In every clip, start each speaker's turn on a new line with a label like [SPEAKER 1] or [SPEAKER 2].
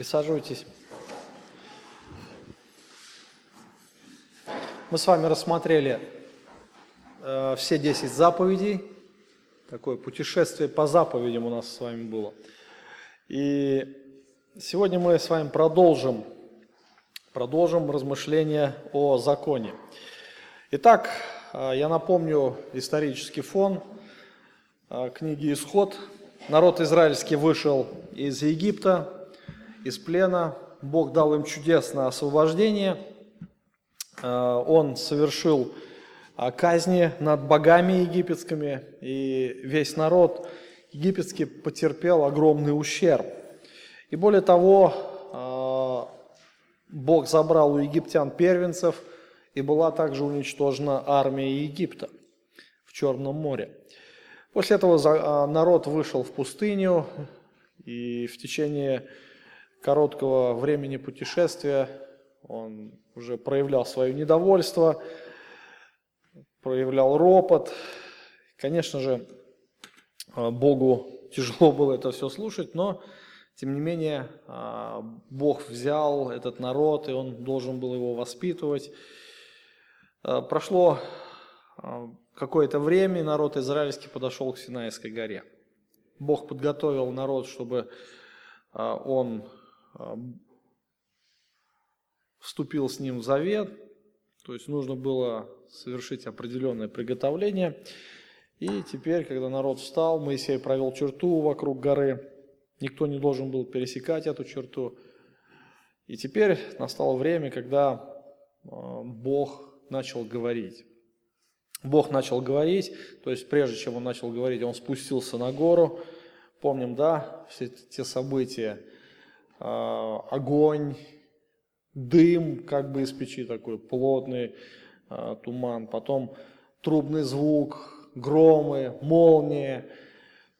[SPEAKER 1] Присаживайтесь. Мы с вами рассмотрели э, все 10 заповедей. Такое путешествие по заповедям у нас с вами было. И сегодня мы с вами продолжим, продолжим размышления о законе. Итак, э, я напомню исторический фон э, книги «Исход». Народ израильский вышел из Египта, из плена. Бог дал им чудесное освобождение. Э, он совершил э, казни над богами египетскими, и весь народ египетский потерпел огромный ущерб. И более того, э, Бог забрал у египтян первенцев, и была также уничтожена армия Египта в Черном море. После этого народ вышел в пустыню, и в течение короткого времени путешествия он уже проявлял свое недовольство, проявлял ропот. Конечно же, а, Богу тяжело было это все слушать, но тем не менее а, Бог взял этот народ, и он должен был его воспитывать. А, прошло какое-то время, народ израильский подошел к Синайской горе. Бог подготовил народ, чтобы он вступил с ним в завет, то есть нужно было совершить определенное приготовление. И теперь, когда народ встал, Моисей провел черту вокруг горы, никто не должен был пересекать эту черту. И теперь настало время, когда а, Бог начал говорить. Бог начал говорить, то есть прежде чем он начал говорить, он спустился на гору. Помним, да, все те события, огонь, дым как бы из печи такой, плотный а, туман, потом трубный звук, громы, молнии,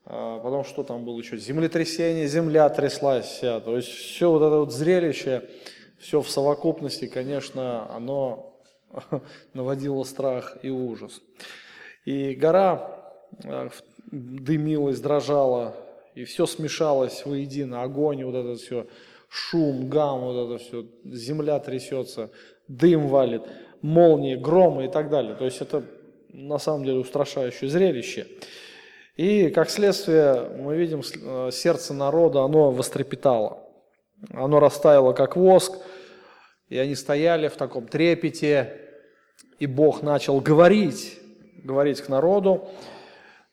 [SPEAKER 1] а, потом что там было еще, землетрясение, земля тряслась вся, то есть все вот это вот зрелище, все в совокупности, конечно, оно наводило страх и ужас. И гора дымилась, дрожала, и все смешалось воедино, огонь, вот это все, шум, гам, вот это все, земля трясется, дым валит, молнии, громы и так далее. То есть это на самом деле устрашающее зрелище. И как следствие мы видим, э, сердце народа, оно вострепетало. Оно растаяло как воск, и они стояли в таком трепете, и Бог начал говорить, говорить к народу.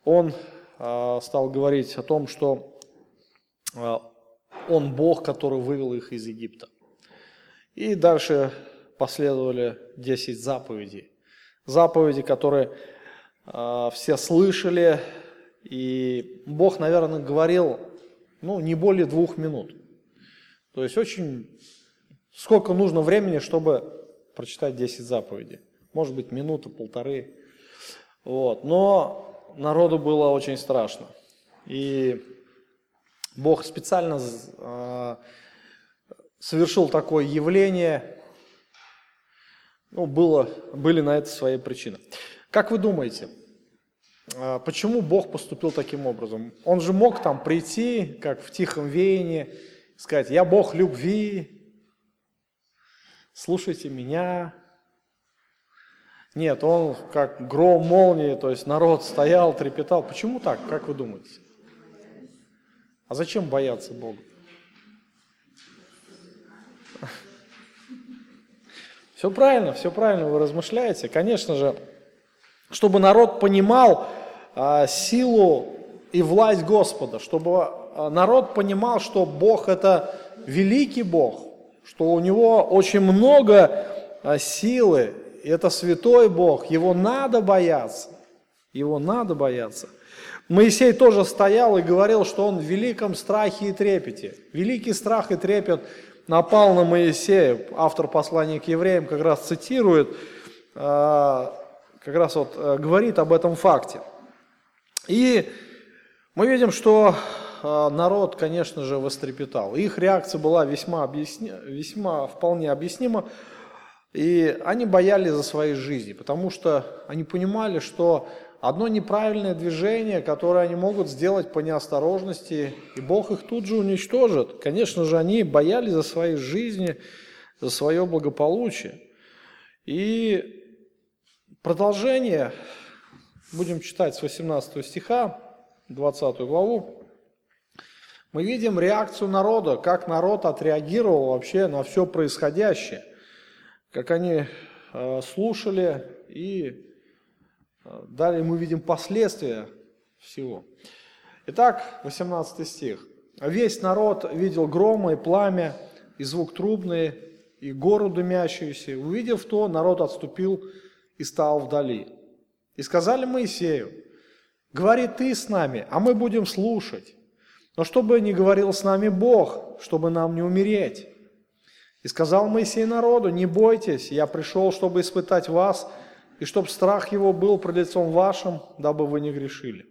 [SPEAKER 1] Он стал говорить о том, что а, он Бог, который вывел их из Египта. И дальше последовали 10 заповедей. Заповеди, которые а, все слышали, и Бог, наверное, говорил, ну, не более двух минут. То есть очень, сколько нужно времени, чтобы прочитать 10 заповедей? Может быть, минута, полторы. Вот. Но народу было очень страшно. И Бог специально э, совершил такое явление. Ну, было, были на это свои причины. Как вы думаете, э, почему Бог поступил таким образом? Он же мог там прийти, как в тихом веянии, сказать, я Бог любви, слушайте меня, нет, он как гром молнии, то есть народ стоял, трепетал. Почему так, как вы думаете? А зачем бояться Бога? Все правильно, все правильно вы размышляете. Конечно же, чтобы народ понимал а, силу и власть Господа, чтобы а, народ понимал, что Бог это великий Бог, что у Него очень много а, силы это святой Бог, его надо бояться. Его надо бояться. Моисей тоже стоял и говорил, что он в великом страхе и трепете. Великий страх и трепет напал на Моисея. Автор послания к евреям как раз цитирует, а, как раз вот э, говорит об этом факте. И мы видим, что а, народ, конечно же, вострепетал. Их реакция была весьма, объясни... весьма вполне объяснима. И они боялись за свои жизни, потому что они понимали, что одно неправильное движение, которое они могут сделать по неосторожности, и Бог их тут же уничтожит. Конечно же, они боялись за свои жизни, за свое благополучие. И продолжение будем читать с 18 стиха, 20 главу. Мы видим реакцию народа, как народ отреагировал вообще на все происходящее, как они э, слушали и Далее мы видим последствия всего. Итак, 18 стих. «Весь народ видел грома и пламя, и звук трубный, и гору дымящуюся. Увидев то, народ отступил и стал вдали. И сказали Моисею, говори ты с нами, а мы будем слушать. Но чтобы не говорил с нами Бог, чтобы нам не умереть. И сказал Моисей народу, не бойтесь, я пришел, чтобы испытать вас, и чтоб страх его был пред лицом вашим, дабы вы не грешили.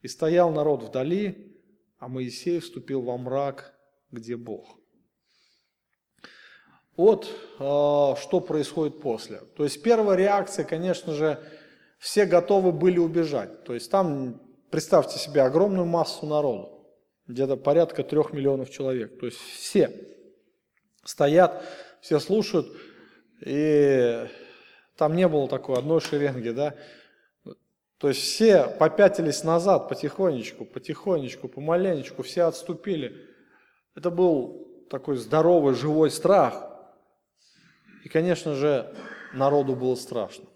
[SPEAKER 1] И стоял народ вдали, а Моисей вступил во мрак, где Бог. Вот э, что происходит после. То есть первая реакция, конечно же, все готовы были убежать. То есть там, представьте себе, огромную массу народу, где-то порядка трех миллионов человек. То есть все стоят, все слушают, и там не было такой одной шеренги, да. То есть все попятились назад потихонечку, потихонечку, помаленечку, все отступили. Это был такой здоровый, живой страх. И, конечно же, народу было страшно.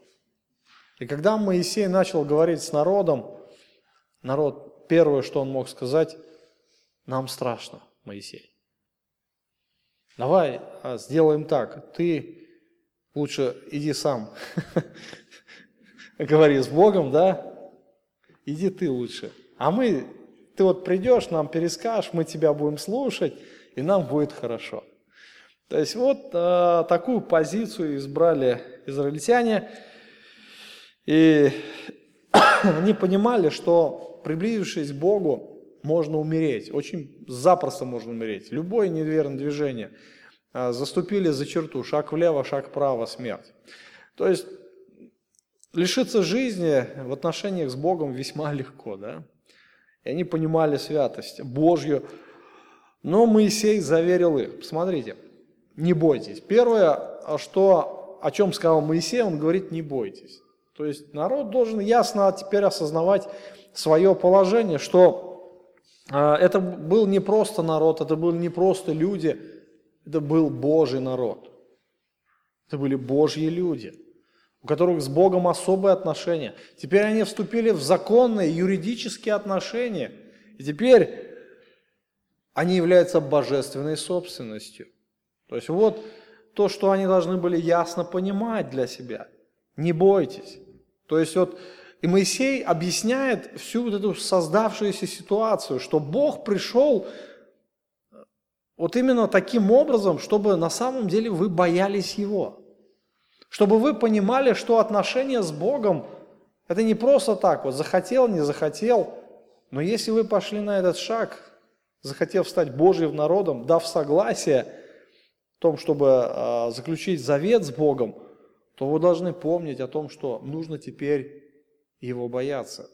[SPEAKER 1] И когда Моисей начал говорить с народом, народ, первое, что он мог сказать, нам страшно, Моисей. Давай а, сделаем так, ты лучше иди сам. Говори с Богом, да? Иди ты лучше. А мы, ты вот придешь, нам перескажешь, мы тебя будем слушать, и нам будет хорошо. То есть вот э, такую позицию избрали израильтяне, и они понимали, что приблизившись к Богу, можно умереть, очень запросто можно умереть. Любое неверное движение – а, заступили за черту, шаг влево, шаг вправо, смерть. То есть лишиться жизни в отношениях с Богом весьма легко, да? И они понимали святость Божью. Но Моисей заверил их. Посмотрите, не бойтесь. Первое, что, о чем сказал Моисей, он говорит, не бойтесь. То есть народ должен ясно теперь осознавать свое положение, что это был не просто народ, это были не просто люди, это был Божий народ. Это были Божьи люди, у которых с Богом особые отношения. Теперь они вступили в законные юридические отношения. И теперь они являются божественной собственностью. То есть вот то, что они должны были ясно понимать для себя. Не бойтесь. То есть вот и Моисей объясняет всю вот эту создавшуюся ситуацию, что Бог пришел вот именно таким образом, чтобы на самом деле вы боялись Его. Чтобы вы понимали, что отношения с Богом – это не просто так, вот захотел, не захотел. Но если вы пошли на этот шаг, захотев стать Божьим народом, дав согласие в том, чтобы э, заключить завет с Богом, то вы должны помнить о том, что нужно теперь Его бояться.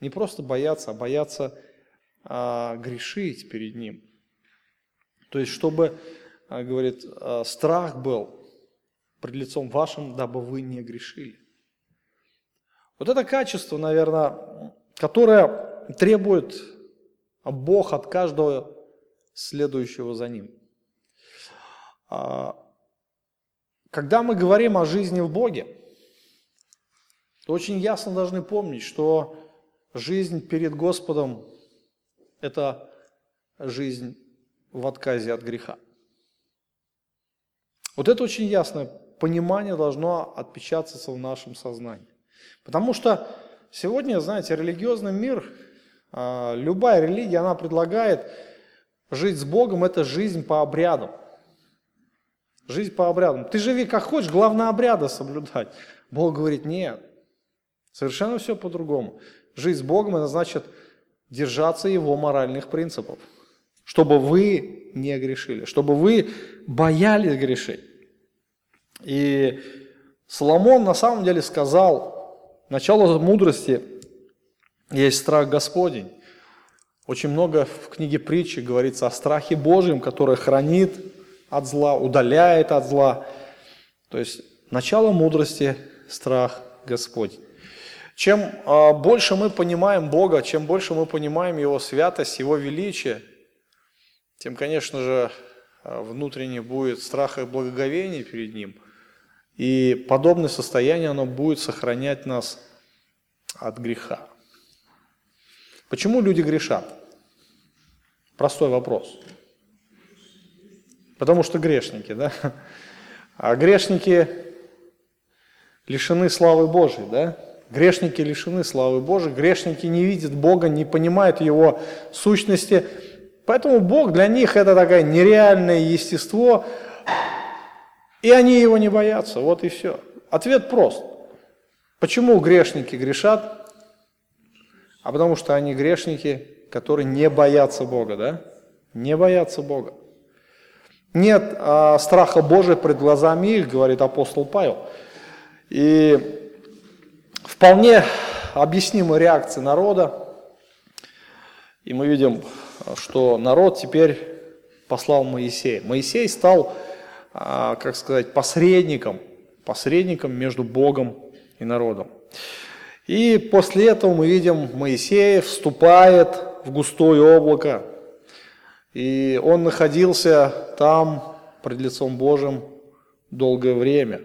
[SPEAKER 1] Не просто бояться, а бояться э, грешить перед Ним. То есть, чтобы, а, говорит, а, страх был пред лицом вашим, дабы вы не грешили. Вот это качество, наверное, которое требует Бог от каждого следующего за ним. А, когда мы говорим о жизни в Боге, то очень ясно должны помнить, что жизнь перед Господом – это жизнь в отказе от греха. Вот это очень ясное понимание должно отпечататься в нашем сознании. Потому что сегодня, знаете, религиозный мир, а, любая религия, она предлагает жить с Богом – это жизнь по обрядам. Жизнь по обрядам. Ты живи как хочешь, главное обряды соблюдать. Бог говорит, нет, совершенно все по-другому. Жить с Богом – это значит держаться Его моральных принципов – чтобы вы не грешили, чтобы вы боялись грешить. И Соломон на самом деле сказал, начало мудрости есть страх Господень. Очень много в книге притчи говорится о страхе Божьем, который хранит от зла, удаляет от зла. То есть начало мудрости – страх Господь. Чем а, больше мы понимаем Бога, чем больше мы понимаем Его святость, Его величие, тем, конечно же, а, внутренне будет страх и благоговение перед Ним. И подобное состояние, оно будет сохранять нас от греха. Почему люди грешат? Простой вопрос. Потому что грешники, да? А грешники лишены славы Божьей, да? Грешники лишены славы Божьей, грешники не видят Бога, не понимают Его сущности. Поэтому Бог для них это такое нереальное естество, и они Его не боятся. Вот и все. Ответ прост. Почему грешники грешат? А потому что они грешники, которые не боятся Бога, да? Не боятся Бога. Нет а, страха Божия пред глазами их, говорит апостол Павел. И вполне объяснима реакция народа. И мы видим, что народ теперь послал Моисея. Моисей стал, а, как сказать, посредником, посредником между Богом и народом. И после этого мы видим, Моисей вступает в густое облако, и он находился там пред лицом Божьим долгое время.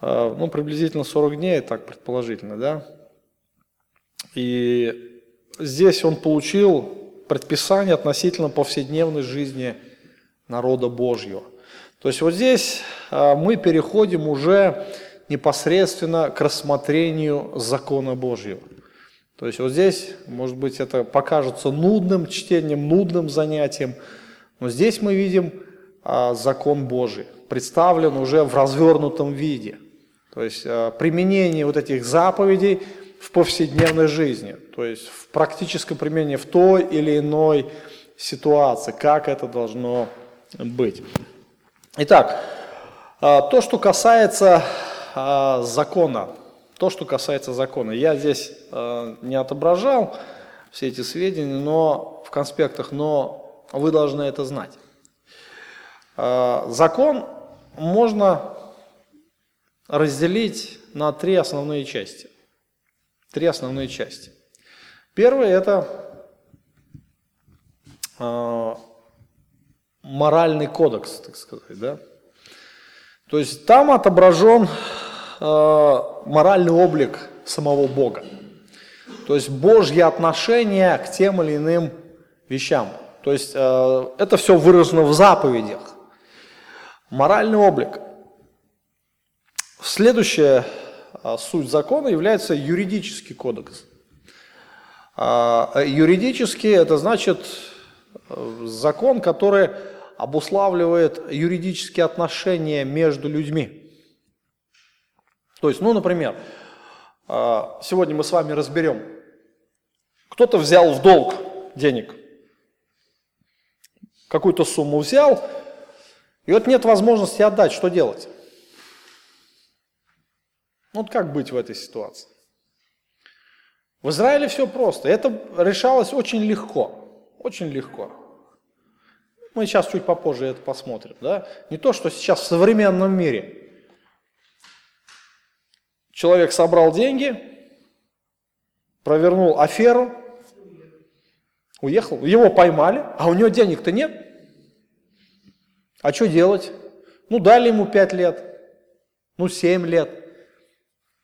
[SPEAKER 1] А, ну, приблизительно 40 дней, так предположительно, да. И здесь он получил предписание относительно повседневной жизни народа Божьего. То есть вот здесь а, мы переходим уже непосредственно к рассмотрению закона Божьего. То есть вот здесь, может быть, это покажется нудным чтением, нудным занятием, но здесь мы видим а, закон Божий, представлен уже в развернутом виде. То есть а, применение вот этих заповедей в повседневной жизни, то есть в практическом применении в той или иной ситуации, как это должно быть. Итак, а, то, что касается а, закона. То, что касается закона. Я здесь не отображал все эти сведения но, в конспектах, но вы должны это знать. Закон можно разделить на три основные части. Три основные части. Первое – это моральный кодекс, так сказать, да? То есть там отображен Э, моральный облик самого Бога. То есть Божье отношение к тем или иным вещам. То есть э, это все выражено в заповедях. Моральный облик. Следующая э, суть закона является юридический кодекс. Юридический – это значит закон, который обуславливает юридические отношения между людьми. То есть, ну, например, а, сегодня мы с вами разберем, кто-то взял в долг денег, какую-то сумму взял, и вот нет возможности отдать, что делать? Ну, вот как быть в этой ситуации? В Израиле все просто. Это решалось очень легко. Очень легко. Мы сейчас чуть попозже это посмотрим. Да? Не то, что сейчас в современном мире – Человек собрал деньги, провернул аферу, уехал. Его поймали, а у него денег-то нет. А что делать? Ну, дали ему пять лет, ну, семь лет.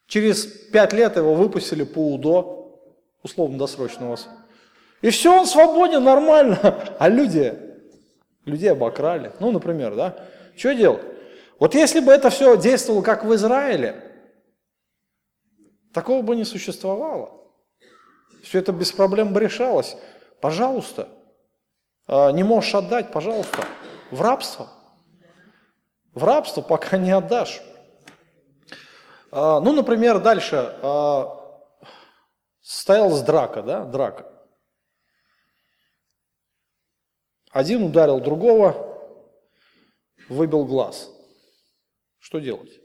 [SPEAKER 1] Через пять лет его выпустили по УДО, условно-досрочного. И все, он свободен, нормально. А люди, людей обокрали. Ну, например, да? Что делать? Вот если бы это все действовало как в Израиле, Такого бы не существовало. Все это без проблем бы решалось. Пожалуйста. А, не можешь отдать, пожалуйста. В рабство. В рабство, пока не отдашь. А, ну, например, дальше. А, Состоялась драка, да, драка. Один ударил другого, выбил глаз. Что делать?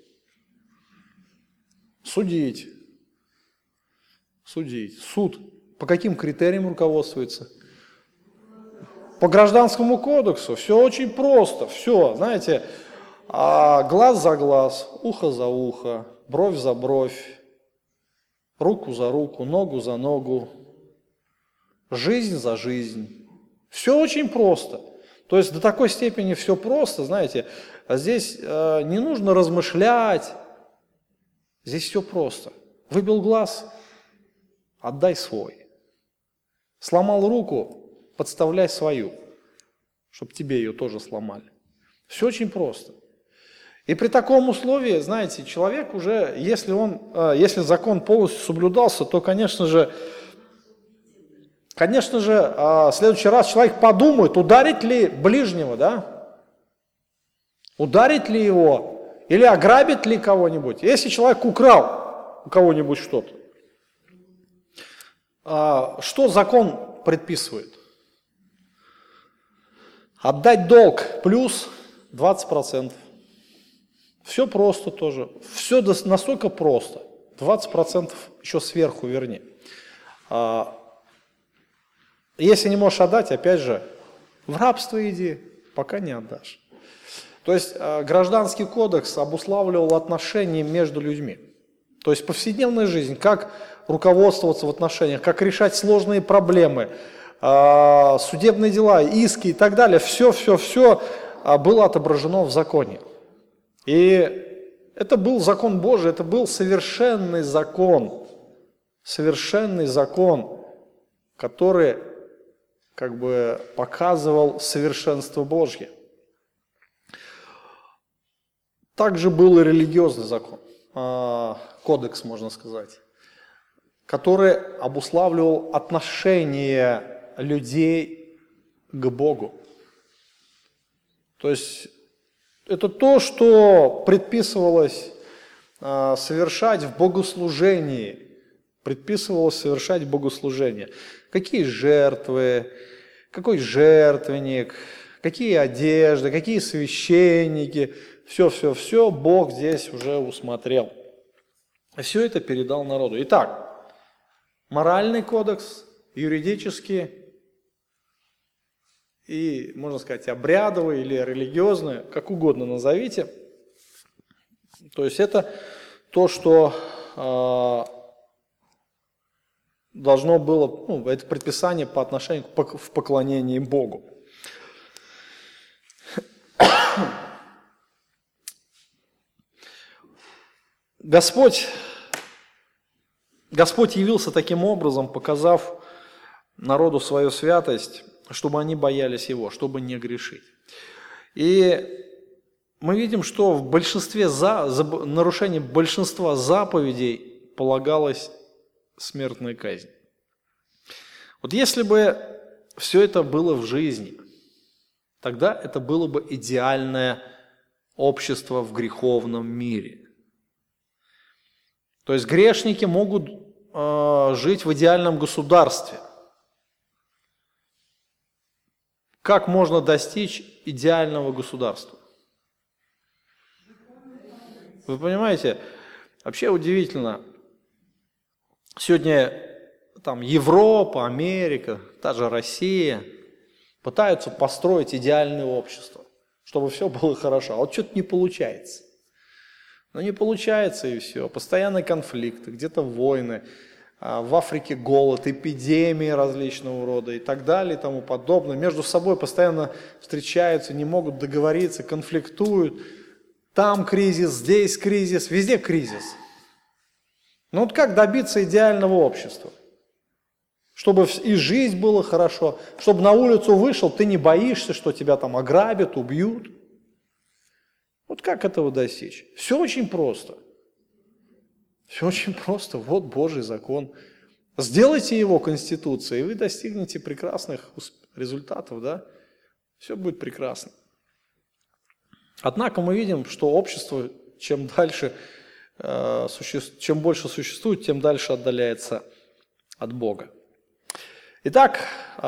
[SPEAKER 1] Судить судить. Суд по каким критериям руководствуется? По гражданскому кодексу. Все очень просто. Все, знаете, а глаз за глаз, ухо за ухо, бровь за бровь, руку за руку, ногу за ногу, жизнь за жизнь. Все очень просто. То есть до такой степени все просто, знаете, а здесь э, не нужно размышлять, здесь все просто. Выбил глаз, отдай свой. Сломал руку, подставляй свою, чтобы тебе ее тоже сломали. Все очень просто. И при таком условии, знаете, человек уже, если, он, э, если закон полностью соблюдался, то, конечно же, конечно же, э, в следующий раз человек подумает, ударить ли ближнего, да? Ударить ли его? Или ограбить ли кого-нибудь? Если человек украл у кого-нибудь что-то, э, что закон предписывает? Отдать долг плюс 20%. Все просто тоже. Все настолько просто. 20% еще сверху верни. А, если не можешь отдать, опять же, в рабство иди, пока не отдашь. То есть а, гражданский кодекс обуславливал отношения между людьми. То есть повседневная жизнь, как руководствоваться в отношениях, как решать сложные проблемы, а, судебные дела, иски и так далее, все-все-все было отображено в законе. И это был закон Божий, это был совершенный закон, совершенный закон, который как бы показывал совершенство Божье. Также был и религиозный закон, а, кодекс, можно сказать, который обуславливал отношение людей к Богу. То есть это то, что предписывалось а, совершать в богослужении. Предписывалось совершать в богослужении. Какие жертвы, какой жертвенник, какие одежды, какие священники. Все-все-все Бог здесь уже усмотрел. Все это передал народу. Итак, моральный кодекс, юридический, и, можно сказать, обрядовые или религиозные, как угодно назовите. То есть это то, что э, должно было, ну, это предписание по отношению к, в поклонении Богу. Господь, Господь явился таким образом, показав народу свою святость, чтобы они боялись Его, чтобы не грешить. И мы видим, что в большинстве за, за нарушение большинства заповедей полагалась смертная казнь. Вот если бы все это было в жизни, тогда это было бы идеальное общество в греховном мире. То есть грешники могут э, жить в идеальном государстве – Как можно достичь идеального государства? Вы понимаете, вообще удивительно. Сегодня там Европа, Америка, та же Россия пытаются построить идеальное общество, чтобы все было хорошо. А вот что-то не получается. Но не получается и все. Постоянные конфликты, где-то войны, в Африке голод, эпидемии различного рода и так далее и тому подобное. Между собой постоянно встречаются, не могут договориться, конфликтуют. Там кризис, здесь кризис, везде кризис. Ну вот как добиться идеального общества? Чтобы и жизнь была хорошо, чтобы на улицу вышел, ты не боишься, что тебя там ограбят, убьют. Вот как этого достичь? Все очень просто – все очень просто. Вот Божий закон. Сделайте его конституцией, и вы достигнете прекрасных результатов, да? Все будет прекрасно. Однако мы видим, что общество, чем дальше, э, чем больше существует, тем дальше отдаляется от Бога. Итак, э,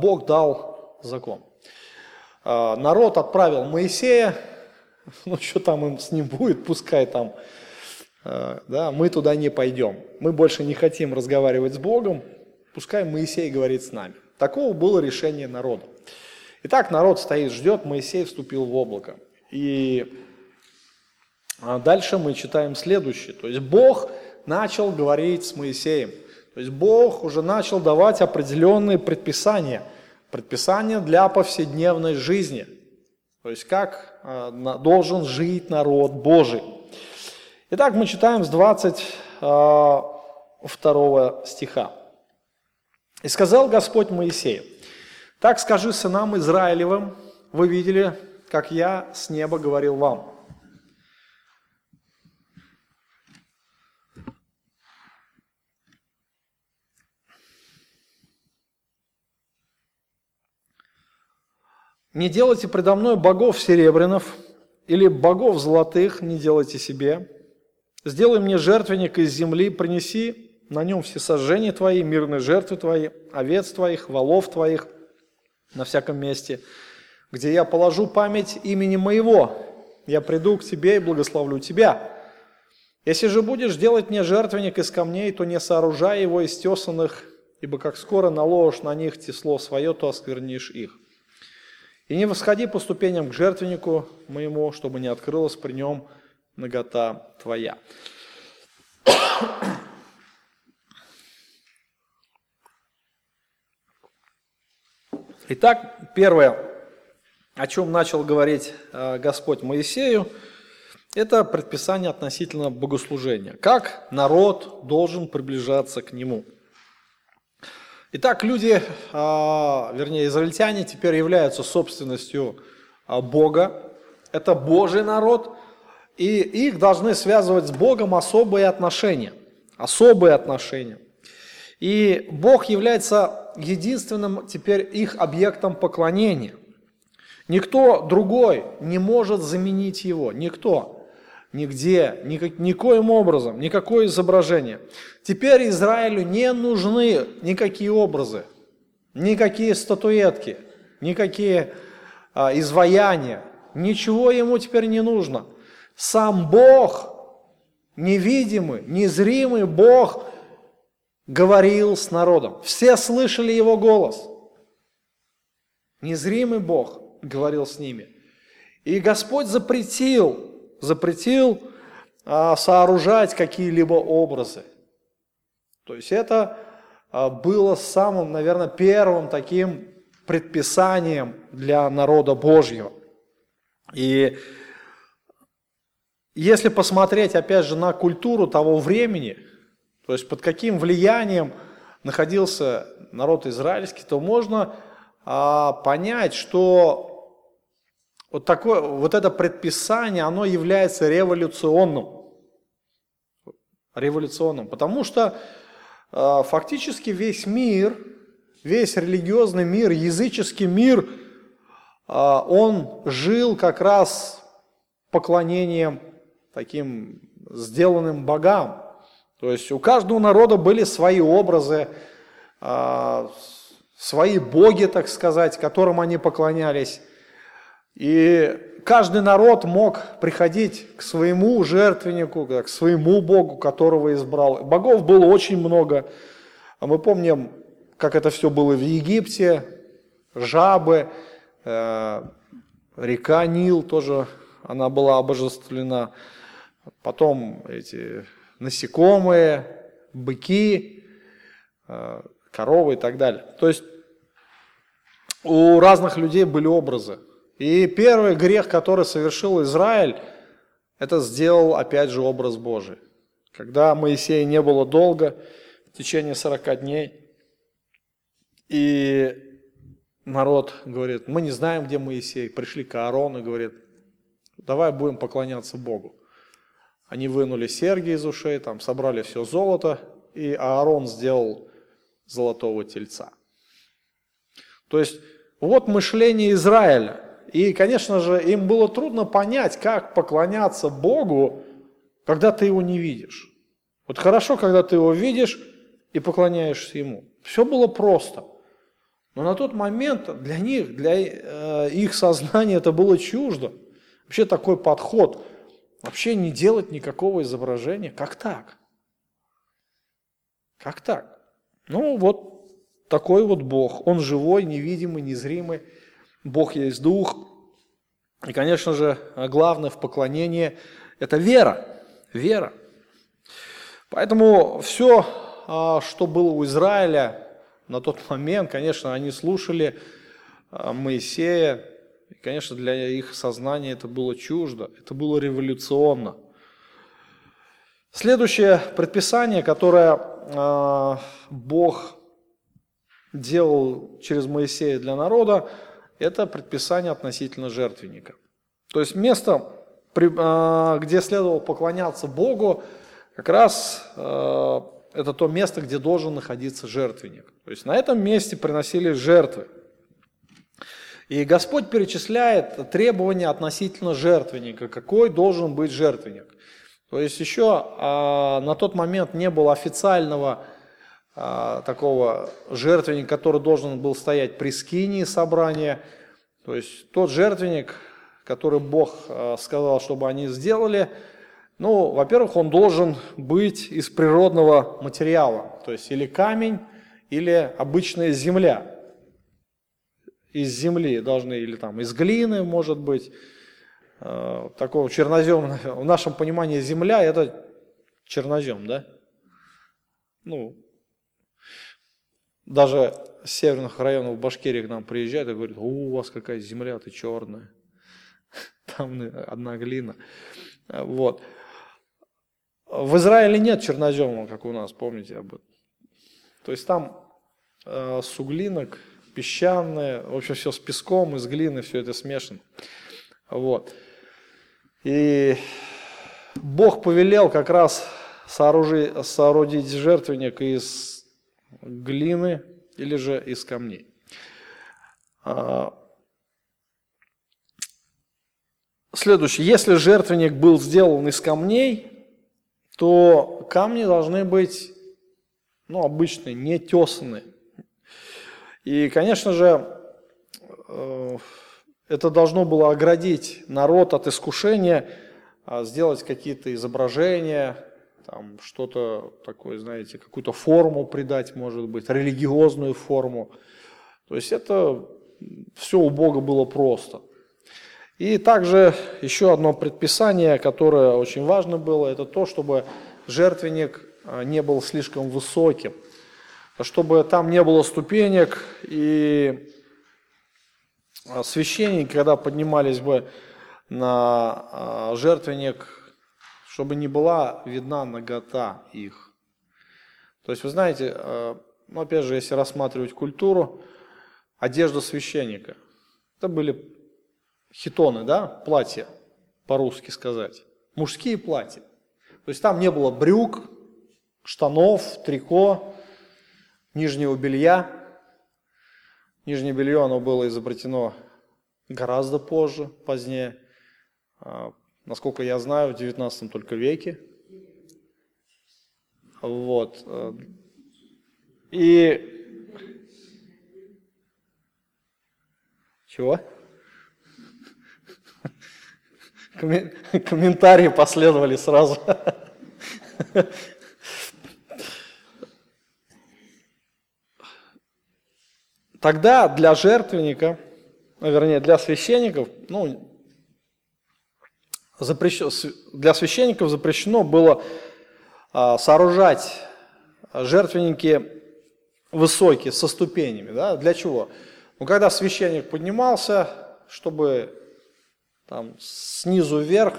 [SPEAKER 1] Бог дал закон. Э, народ отправил Моисея, ну что там им с ним будет, пускай там да, мы туда не пойдем. Мы больше не хотим разговаривать с Богом, пускай Моисей говорит с нами. Такого было решение народа. Итак, народ стоит, ждет, Моисей вступил в облако. И а дальше мы читаем следующее. То есть Бог начал говорить с Моисеем. То есть Бог уже начал давать определенные предписания. Предписания для повседневной жизни. То есть как а, должен жить народ Божий. Итак, мы читаем с 22 а, стиха. «И сказал Господь Моисею, так скажи сынам Израилевым, вы видели, как я с неба говорил вам. Не делайте предо мной богов серебряных или богов золотых, не делайте себе. Сделай мне жертвенник из земли, принеси на нем все сожжения твои, мирные жертвы твои, овец твоих, волов твоих на всяком месте, где я положу память имени моего. Я приду к тебе и благословлю тебя. Если же будешь делать мне жертвенник из камней, то не сооружай его из тесанных, ибо как скоро наложишь на них тесло свое, то осквернишь их. И не восходи по ступеням к жертвеннику моему, чтобы не открылась при нем нагота твоя. Итак, первое, о чем начал говорить э, Господь Моисею, это предписание относительно богослужения. Как народ должен приближаться к нему – Итак, люди, а, вернее, израильтяне теперь являются собственностью а, Бога. Это Божий народ, и их должны связывать с Богом особые отношения. Особые отношения. И Бог является единственным теперь их объектом поклонения. Никто другой не может заменить его. Никто нигде, никак, никоим образом, никакое изображение. Теперь Израилю не нужны никакие образы, никакие статуэтки, никакие а, изваяния, ничего ему теперь не нужно. Сам Бог, невидимый, незримый Бог, говорил с народом. Все слышали его голос. Незримый Бог говорил с ними. И Господь запретил запретил а, сооружать какие-либо образы. То есть это а, было самым, наверное, первым таким предписанием для народа Божьего. И если посмотреть, опять же, на культуру того времени, то есть под каким влиянием находился народ израильский, то можно а, понять, что вот, такое, вот это предписание, оно является революционным. Революционным, потому что э, фактически весь мир, весь религиозный мир, языческий мир, э, он жил как раз поклонением таким сделанным богам. То есть у каждого народа были свои образы, э, свои боги, так сказать, которым они поклонялись. И каждый народ мог приходить к своему жертвеннику, к своему Богу, которого избрал. Богов было очень много. А мы помним, как это все было в Египте, жабы, э, река Нил тоже, она была обожествлена. Потом эти насекомые, быки, э, коровы и так далее. То есть у разных людей были образы. И первый грех, который совершил Израиль, это сделал опять же образ Божий. Когда Моисея не было долго, в течение 40 дней, и народ говорит, мы не знаем, где Моисей. Пришли к Аарону и говорит, давай будем поклоняться Богу. Они вынули серьги из ушей, там собрали все золото, и Аарон сделал золотого тельца. То есть вот мышление Израиля. И, конечно же, им было трудно понять, как поклоняться Богу, когда ты его не видишь. Вот хорошо, когда ты его видишь и поклоняешься ему. Все было просто. Но на тот момент для них, для э, их сознания это было чуждо. Вообще такой подход Вообще не делать никакого изображения. Как так? Как так? Ну вот такой вот Бог. Он живой, невидимый, незримый. Бог есть Дух. И, конечно же, главное в поклонении – это вера. Вера. Поэтому все, а, что было у Израиля на тот момент, конечно, они слушали а, Моисея, и, конечно, для их сознания это было чуждо, это было революционно. Следующее предписание, которое э, Бог делал через Моисея для народа, это предписание относительно жертвенника. То есть место, э, где следовало поклоняться Богу, как раз э, это то место, где должен находиться жертвенник. То есть на этом месте приносили жертвы. И Господь перечисляет требования относительно жертвенника, какой должен быть жертвенник. То есть еще а, на тот момент не было официального а, такого жертвенника, который должен был стоять при скинии собрания. То есть тот жертвенник, который Бог а, сказал, чтобы они сделали, ну, во-первых, он должен быть из природного материала, то есть или камень, или обычная земля из земли должны, или там из глины, может быть, э, такого чернозема. В нашем понимании земля – это чернозем, да? Ну, даже с северных районов Башкирии к нам приезжают и говорят, у вас какая земля-то черная. Там одна глина. Вот. В Израиле нет чернозема, как у нас, помните об этом. То есть там э, суглинок, песчаное, в общем, все с песком, из глины, все это смешано. Вот. И Бог повелел как раз сооружи, соорудить жертвенник из глины или же из камней. А, следующее. Если жертвенник был сделан из камней, то камни должны быть ну, обычные, не тесанные. И, конечно же, э, это должно было оградить народ от искушения, а, сделать какие-то изображения, там что-то такое, знаете, какую-то форму придать, может быть, религиозную форму. То есть это все у Бога было просто. И также еще одно предписание, которое очень важно было, это то, чтобы жертвенник а, не был слишком высоким чтобы там не было ступенек, и священники, когда поднимались бы на а, жертвенник, чтобы не была видна нагота их. То есть, вы знаете, а, ну, опять же, если рассматривать культуру, одежда священника, это были хитоны, да, платья, по-русски сказать, мужские платья. То есть там не было брюк, штанов, трико, нижнего белья. Нижнее белье, оно было изобретено гораздо позже, позднее. А, насколько я знаю, в 19 только веке. Вот. И... Чего? Комментарии последовали сразу. Тогда для жертвенника, ну, вернее, для священников, ну, запрещено, для священников запрещено было а, сооружать жертвенники высокие, со ступенями. Да? Для чего? Ну, когда священник поднимался, чтобы там снизу вверх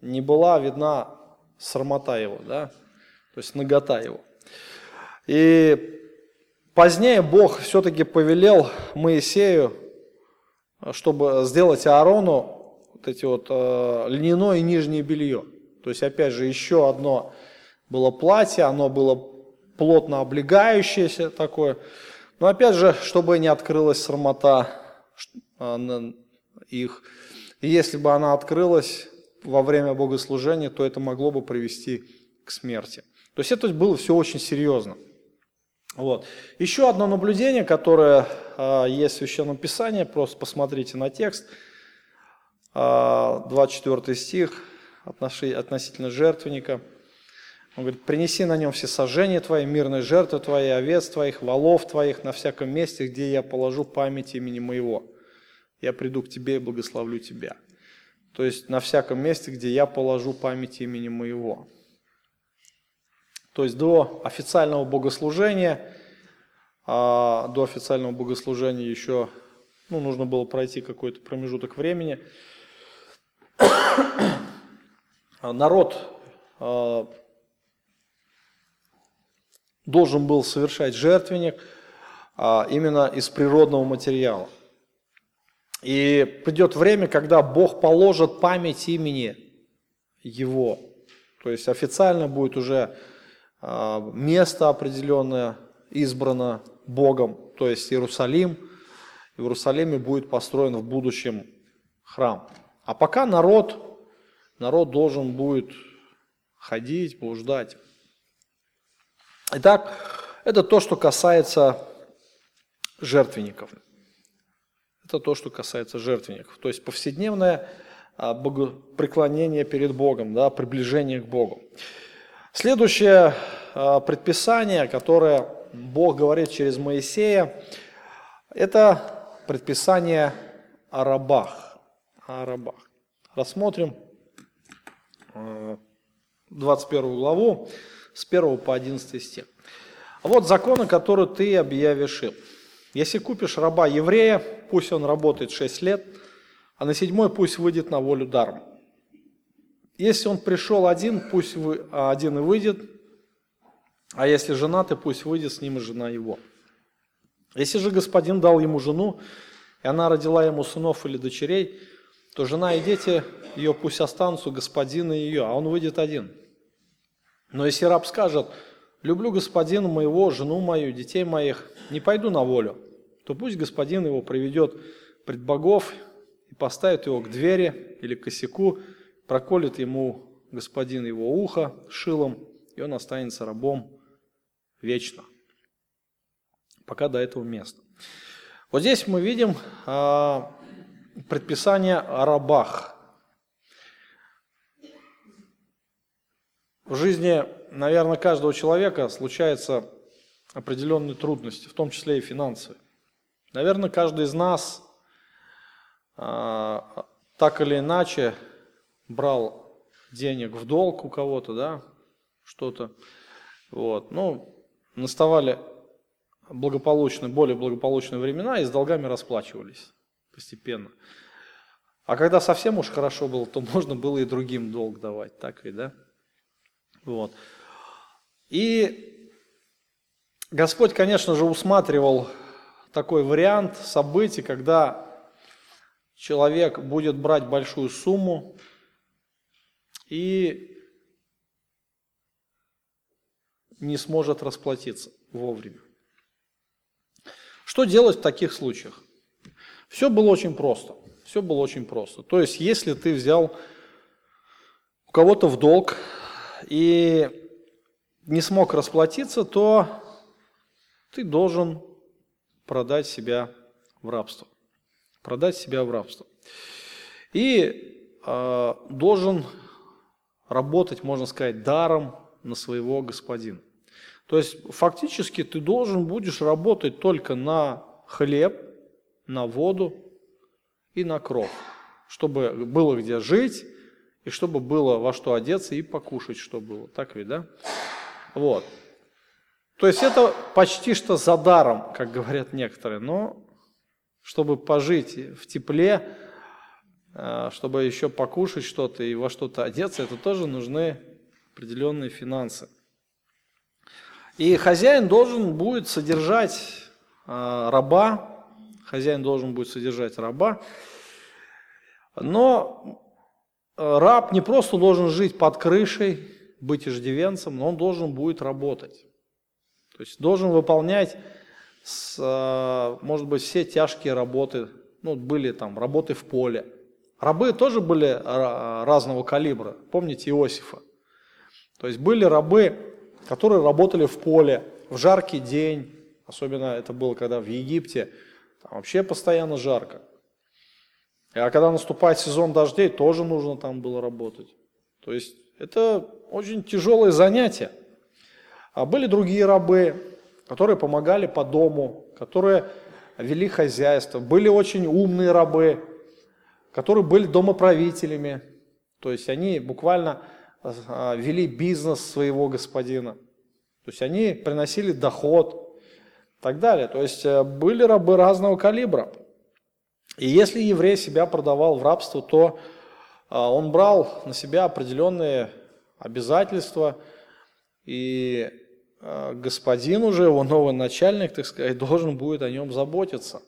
[SPEAKER 1] не была видна срамота его, да? то есть нагота его. И Позднее Бог все-таки повелел Моисею, чтобы сделать Аарону вот эти вот э, льняное нижнее белье. То есть, опять же, еще одно было платье, оно было плотно облегающееся такое. Но опять же, чтобы не открылась срамота э, их. И если бы она открылась во время богослужения, то это могло бы привести к смерти. То есть это было все очень серьезно. Вот. Еще одно наблюдение, которое э, есть в Священном Писании, просто посмотрите на текст, э, а, 24 стих, относительно жертвенника. Он говорит, принеси на нем все сожжения твои, мирные жертвы твои, овец твоих, волов твоих на всяком месте, где я положу память имени моего. Я приду к тебе и благословлю тебя. То есть на всяком месте, где я положу память имени моего. То есть до официального богослужения, а до официального богослужения еще ну, нужно было пройти какой-то промежуток времени. Народ а, должен был совершать жертвенник а, именно из природного материала. И придет время, когда Бог положит память имени Его. То есть официально будет уже а, место определенное избрано Богом, то есть Иерусалим. В Иерусалиме будет построен в будущем храм. А пока народ, народ должен будет ходить, блуждать. Итак, это то, что касается жертвенников. Это то, что касается жертвенников. То есть повседневное а, преклонение перед Богом, да, приближение к Богу. Следующее а, предписание, которое Бог говорит через Моисея, это предписание о рабах. О рабах. Рассмотрим 21 а, главу с 1 по 11 стих. Вот законы, которые ты объявишь. Если купишь раба еврея, пусть он работает 6 лет, а на седьмой пусть выйдет на волю даром. Если он пришел один, пусть вы, а один и выйдет, а если женатый, пусть выйдет с ним и жена его. Если же господин дал ему жену, и она родила ему сынов или дочерей, то жена и дети ее пусть останутся господина ее, а он выйдет один. Но если раб скажет, люблю господина моего, жену мою, детей моих, не пойду на волю, то пусть господин его приведет пред богов и поставит его к двери или к косяку, проколет ему господин его ухо шилом, и он останется рабом вечно, пока до этого места. Вот здесь мы видим а, предписание о рабах. В жизни, наверное, каждого человека случаются определенные трудности, в том числе и финансовые. Наверное, каждый из нас а, так или иначе брал денег в долг у кого-то, да, что-то. Вот. Ну, наставали благополучные, более благополучные времена и с долгами расплачивались постепенно. А когда совсем уж хорошо было, то можно было и другим долг давать, так ведь, да? Вот. И Господь, конечно же, усматривал такой вариант событий, когда человек будет брать большую сумму и не сможет расплатиться вовремя. Что делать в таких случаях? Все было очень просто. Все было очень просто. То есть, если ты взял у кого-то в долг и не смог расплатиться, то ты должен продать себя в рабство. Продать себя в рабство. И э, должен работать, можно сказать, даром на своего господина. То есть фактически ты должен будешь работать только на хлеб, на воду и на кров, чтобы было где жить, и чтобы было во что одеться и покушать, что было. Так ведь, да? Вот. То есть это почти что за даром, как говорят некоторые, но чтобы пожить в тепле, чтобы еще покушать что-то и во что-то одеться, это тоже нужны определенные финансы. И хозяин должен будет содержать э, раба, хозяин должен будет содержать раба, но раб не просто должен жить под крышей, быть иждивенцем, но он должен будет работать. То есть должен выполнять, э, может быть, все тяжкие работы, ну, были там работы в поле. Рабы тоже были разного калибра. Помните Иосифа? То есть были рабы, которые работали в поле в жаркий день, особенно это было когда в Египте, там вообще постоянно жарко. А когда наступает сезон дождей, тоже нужно там было работать. То есть это очень тяжелое занятие. А были другие рабы, которые помогали по дому, которые вели хозяйство. Были очень умные рабы, которые были домоправителями. То есть они буквально а, вели бизнес своего господина. То есть они приносили доход и так далее. То есть э, были рабы разного калибра. И если еврей себя продавал в рабство, то а, он брал на себя определенные обязательства, и господин уже, его новый начальник, так сказать, должен будет о нем заботиться.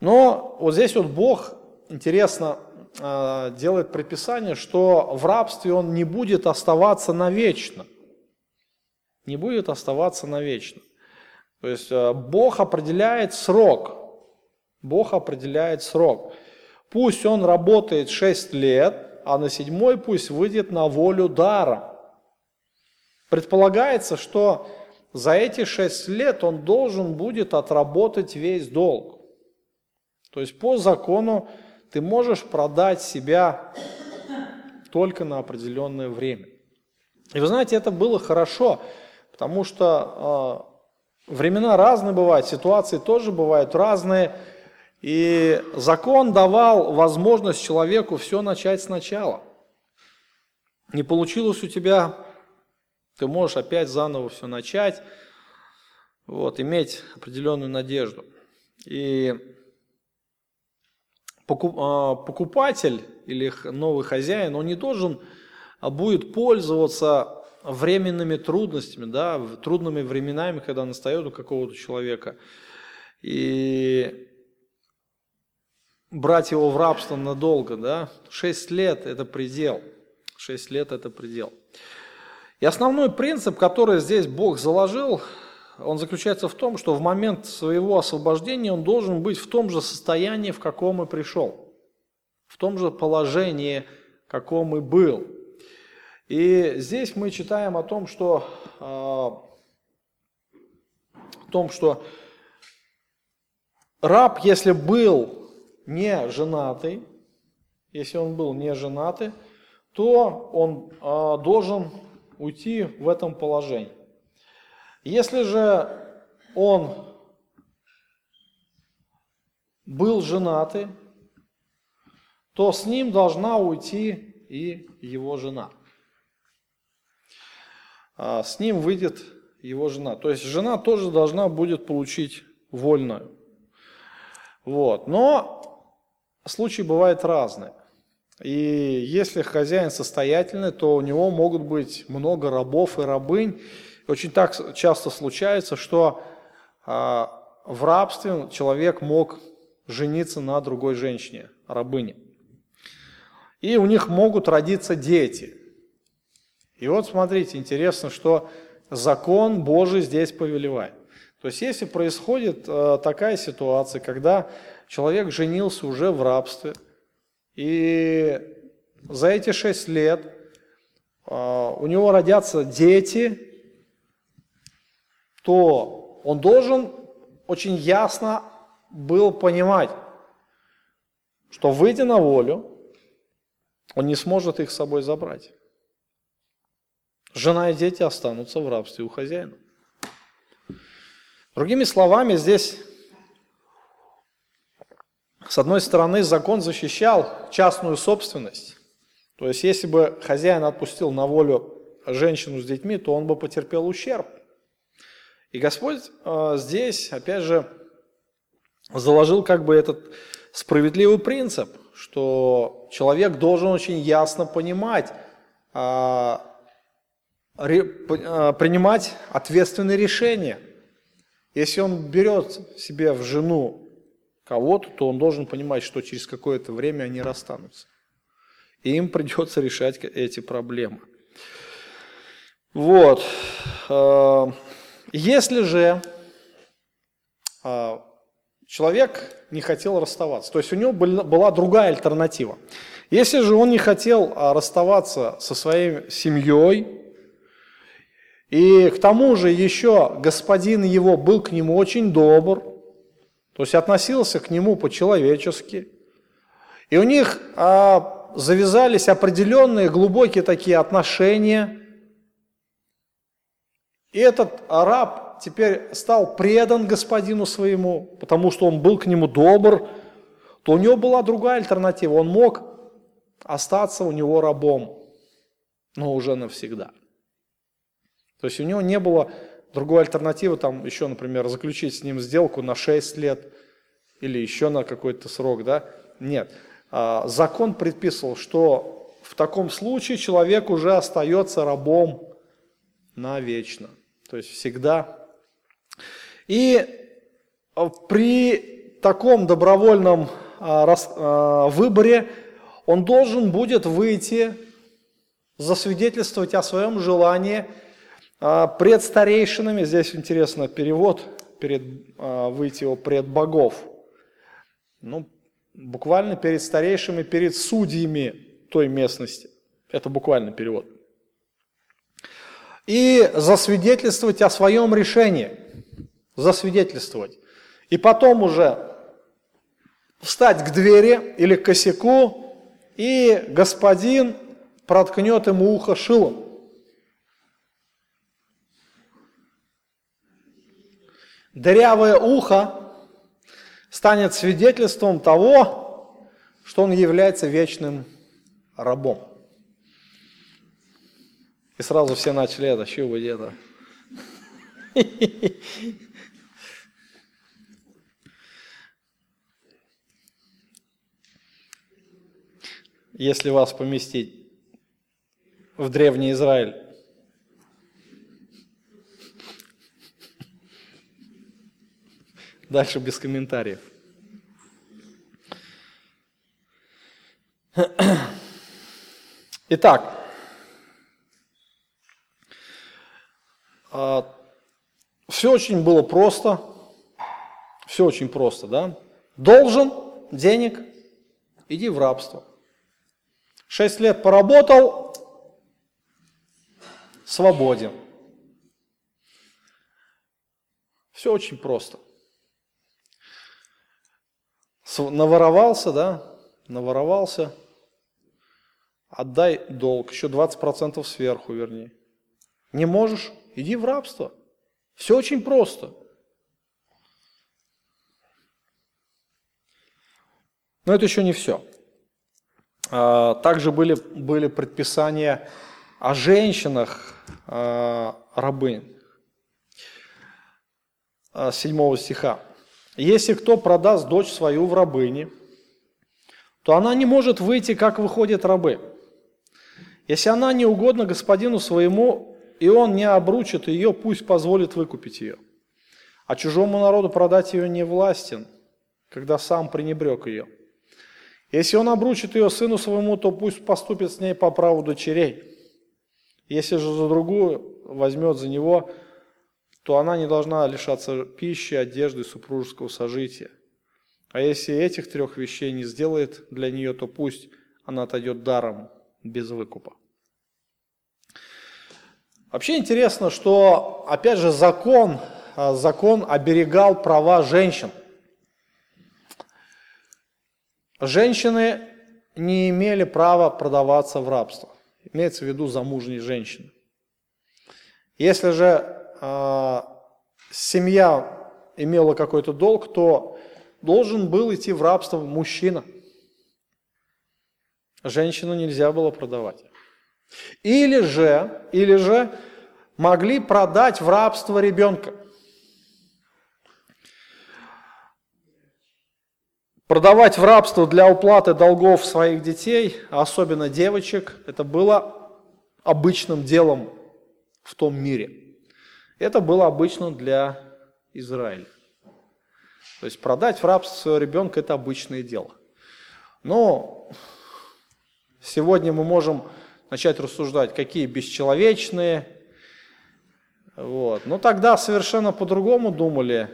[SPEAKER 1] Но вот здесь вот Бог, интересно, а, делает предписание, что в рабстве он не будет оставаться навечно. Не будет оставаться навечно. То есть а, Бог определяет срок. Бог определяет срок. Пусть он работает 6 лет, а на седьмой пусть выйдет на волю дара. Предполагается, что за эти шесть лет он должен будет отработать весь долг. То есть по закону ты можешь продать себя только на определенное время. И вы знаете, это было хорошо, потому что э, времена разные бывают, ситуации тоже бывают разные. И закон давал возможность человеку все начать сначала. Не получилось у тебя ты можешь опять заново все начать, вот, иметь определенную надежду. И покупатель или новый хозяин, он не должен а будет пользоваться временными трудностями, да, трудными временами, когда настает у какого-то человека. И брать его в рабство надолго, да, 6 лет – это предел. 6 лет – это предел. И основной принцип, который здесь Бог заложил, он заключается в том, что в момент своего освобождения он должен быть в том же состоянии, в каком и пришел, в том же положении, каком и был. И здесь мы читаем о том, что, о том, что раб, если был не женатый, если он был не женатый, то он должен уйти в этом положении. Если же он был женатый, то с ним должна уйти и его жена. А с ним выйдет его жена. То есть жена тоже должна будет получить вольную. Вот. Но случаи бывают разные. И если хозяин состоятельный, то у него могут быть много рабов и рабынь. Очень так часто случается, что а, в рабстве человек мог жениться на другой женщине, рабыне. И у них могут родиться дети. И вот смотрите, интересно, что закон Божий здесь повелевает. То есть если происходит э, такая ситуация, когда человек женился уже в рабстве – и за эти шесть лет а, у него родятся дети, то он должен очень ясно был понимать, что выйдя на волю, он не сможет их с собой забрать. Жена и дети останутся в рабстве у хозяина. Другими словами, здесь с одной стороны, закон защищал частную собственность. То есть, если бы хозяин отпустил на волю женщину с детьми, то он бы потерпел ущерб. И Господь э, здесь, опять же, заложил как бы этот справедливый принцип, что человек должен очень ясно понимать, э, ре, э, принимать ответственные решения. Если он берет себе в жену кого-то, то он должен понимать, что через какое-то время они расстанутся. И им придется решать эти проблемы. Вот. Если же э, человек не хотел расставаться, то есть у него была другая альтернатива. Если же он не хотел а, расставаться со своей семьей, и к тому же еще господин его был к нему очень добр, то есть относился к нему по-человечески. И у них а, завязались определенные глубокие такие отношения. И этот раб теперь стал предан господину своему, потому что он был к нему добр, то у него была другая альтернатива. Он мог остаться у него рабом, но уже навсегда. То есть у него не было другой альтернативы, там еще, например, заключить с ним сделку на 6 лет или еще на какой-то срок, да? Нет. А, закон предписывал, что в таком случае человек уже остается рабом навечно. То есть всегда. И а, при таком добровольном а, выборе он должен будет выйти, засвидетельствовать о своем желании пред старейшинами. Здесь интересно перевод, перед, выйти его пред богов. Ну, буквально перед старейшими, перед судьями той местности. Это буквально перевод. И засвидетельствовать о своем решении. Засвидетельствовать. И потом уже встать к двери или к косяку, и господин проткнет ему ухо шилом. Дырявое ухо станет свидетельством того, что он является вечным рабом. И сразу все начали это, что вы это. Если вас поместить в Древний Израиль, Дальше без комментариев. Итак, а, все очень было просто, все очень просто, да? Должен денег, иди в рабство. Шесть лет поработал, свободен. Все очень просто наворовался, да, наворовался, отдай долг, еще 20% сверху, вернее. Не можешь, иди в рабство. Все очень просто. Но это еще не все. А, также были, были предписания о женщинах а, рабынь. 7 а, стиха. Если кто продаст дочь свою в рабыни, то она не может выйти, как выходят рабы. Если она не угодна господину своему, и он не обручит ее, пусть позволит выкупить ее. А чужому народу продать ее не властен, когда сам пренебрег ее. Если он обручит ее сыну своему, то пусть поступит с ней по праву дочерей. Если же за другую возьмет за него, то она не должна лишаться пищи, одежды, супружеского сожития. А если этих трех вещей не сделает для нее, то пусть она отойдет даром, без выкупа. Вообще интересно, что, опять же, закон, а, закон оберегал права женщин. Женщины не имели права продаваться в рабство. Имеется в виду замужние женщины. Если же а, семья имела какой-то долг, то должен был идти в рабство мужчина. Женщину нельзя было продавать. Или же, или же могли продать в рабство ребенка. Продавать в рабство для уплаты долгов своих детей, особенно девочек, это было обычным делом в том мире – это было обычно для Израиля. То есть продать в рабство своего ребенка – это обычное дело. Но сегодня мы можем начать рассуждать, какие бесчеловечные. Вот. Но тогда совершенно по-другому думали,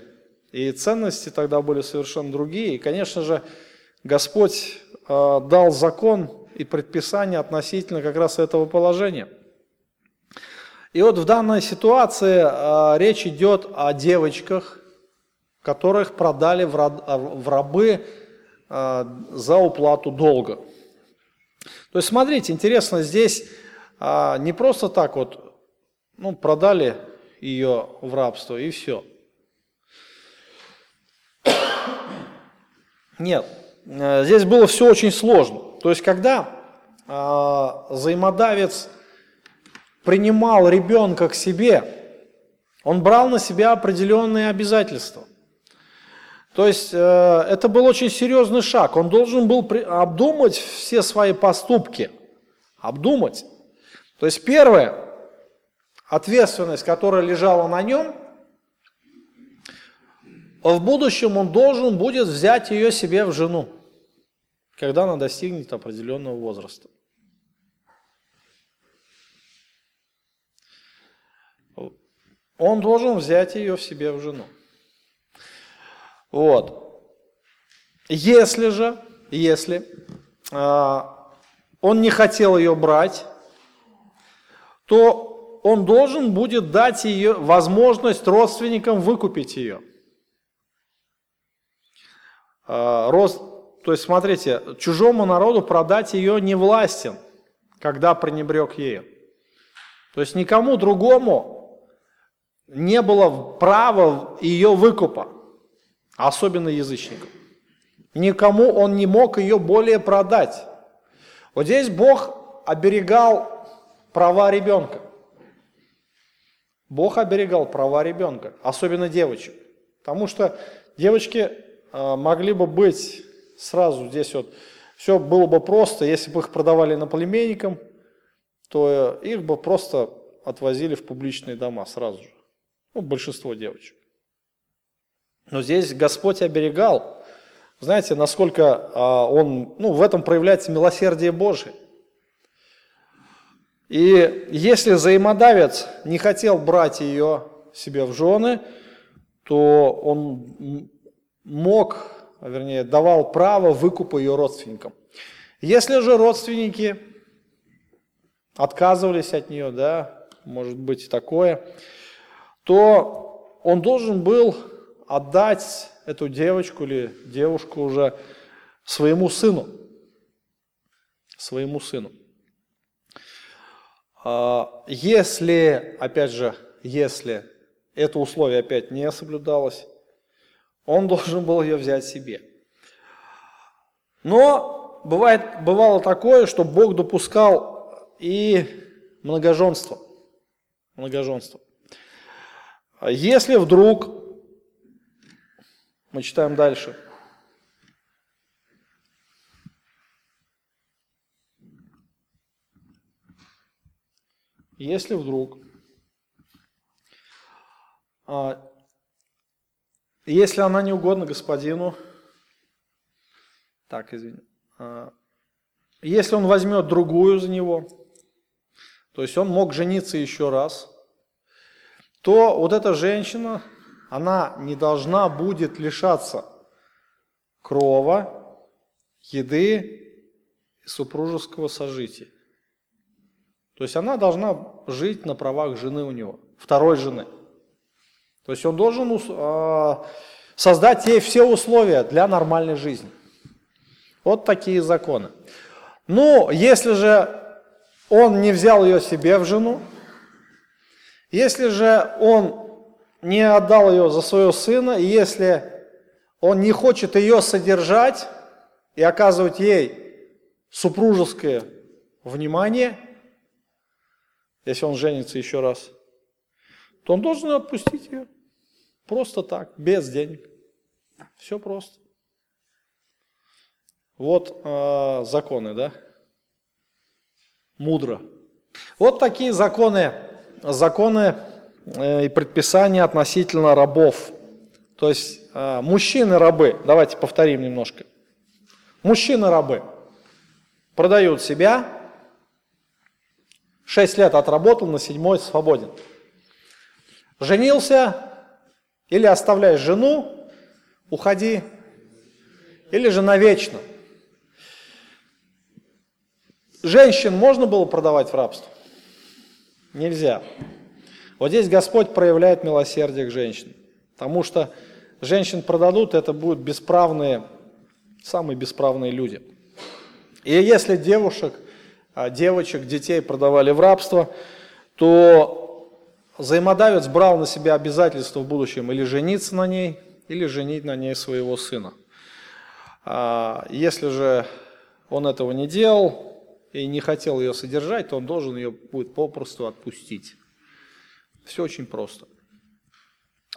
[SPEAKER 1] и ценности тогда были совершенно другие. И, конечно же, Господь э, дал закон и предписание относительно как раз этого положения – и вот в данной ситуации э, речь идет о девочках, которых продали в, раб, в рабы э, за уплату долга. То есть, смотрите, интересно, здесь а, не просто так вот, ну, продали ее в рабство и все. Нет, э, здесь было все очень сложно. То есть, когда а, взаимодавец принимал ребенка к себе, он брал на себя определенные обязательства. То есть э, это был очень серьезный шаг. Он должен был обдумать все свои поступки. Обдумать. То есть первое, ответственность, которая лежала на нем, в будущем он должен будет взять ее себе в жену, когда она достигнет определенного возраста. Он должен взять ее в себе в жену. Вот. Если же, если э, он не хотел ее брать, то он должен будет дать ее возможность родственникам выкупить ее. Э, рост, то есть, смотрите, чужому народу продать ее не властен, когда пренебрег ею. То есть никому другому не было права ее выкупа особенно язычникам. Никому он не мог ее более продать. Вот здесь Бог оберегал права ребенка. Бог оберегал права ребенка, особенно девочек. Потому что девочки э, могли бы быть сразу здесь вот, все было бы просто, если бы их продавали наплеменникам, то их бы просто отвозили в публичные дома сразу же. Ну, большинство девочек. Но здесь Господь оберегал. Знаете, насколько а, Он, ну, в этом проявляется милосердие Божие. И если взаимодавец не хотел брать ее себе в жены, то он мог, вернее, давал право выкупа ее родственникам. Если же родственники отказывались от нее, да, может быть такое, то он должен был отдать эту девочку или девушку уже своему сыну. Своему сыну. А, если, опять же, если это условие опять не соблюдалось, он должен был ее взять себе. Но бывает, бывало такое, что Бог допускал и многоженство. Многоженство. Если вдруг мы читаем дальше. Если вдруг, а, если она не угодна господину, так, извини, а, если он возьмет другую за него, то есть он мог жениться еще раз, то вот эта женщина она не должна будет лишаться крова, еды и супружеского сожития. То есть она должна жить на правах жены у него, второй жены. То есть он должен э, создать ей все условия для нормальной жизни. Вот такие законы. Ну, если же он не взял ее себе в жену, если же он не отдал ее за своего сына, и если он не хочет ее содержать и оказывать ей супружеское внимание, если он женится еще раз, то он должен отпустить ее. Просто так, без денег. Все просто. Вот э, законы, да? Мудро. Вот такие законы, законы и предписания относительно рабов. То есть э, мужчины-рабы, давайте повторим немножко. Мужчины-рабы продают себя, 6 лет отработал, на седьмой свободен. Женился или оставляешь жену, уходи, или же навечно. Женщин можно было продавать в рабство? Нельзя. Вот здесь Господь проявляет милосердие к женщинам, потому что женщин продадут, это будут бесправные, самые бесправные люди. И если девушек а, девочек, детей продавали в рабство, то взаимодавец брал на себя обязательство в будущем или жениться на ней, или женить на ней своего сына. А, если же он этого не делал и не хотел ее содержать, то он должен ее будет попросту отпустить. Все очень просто.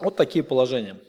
[SPEAKER 1] Вот такие положения.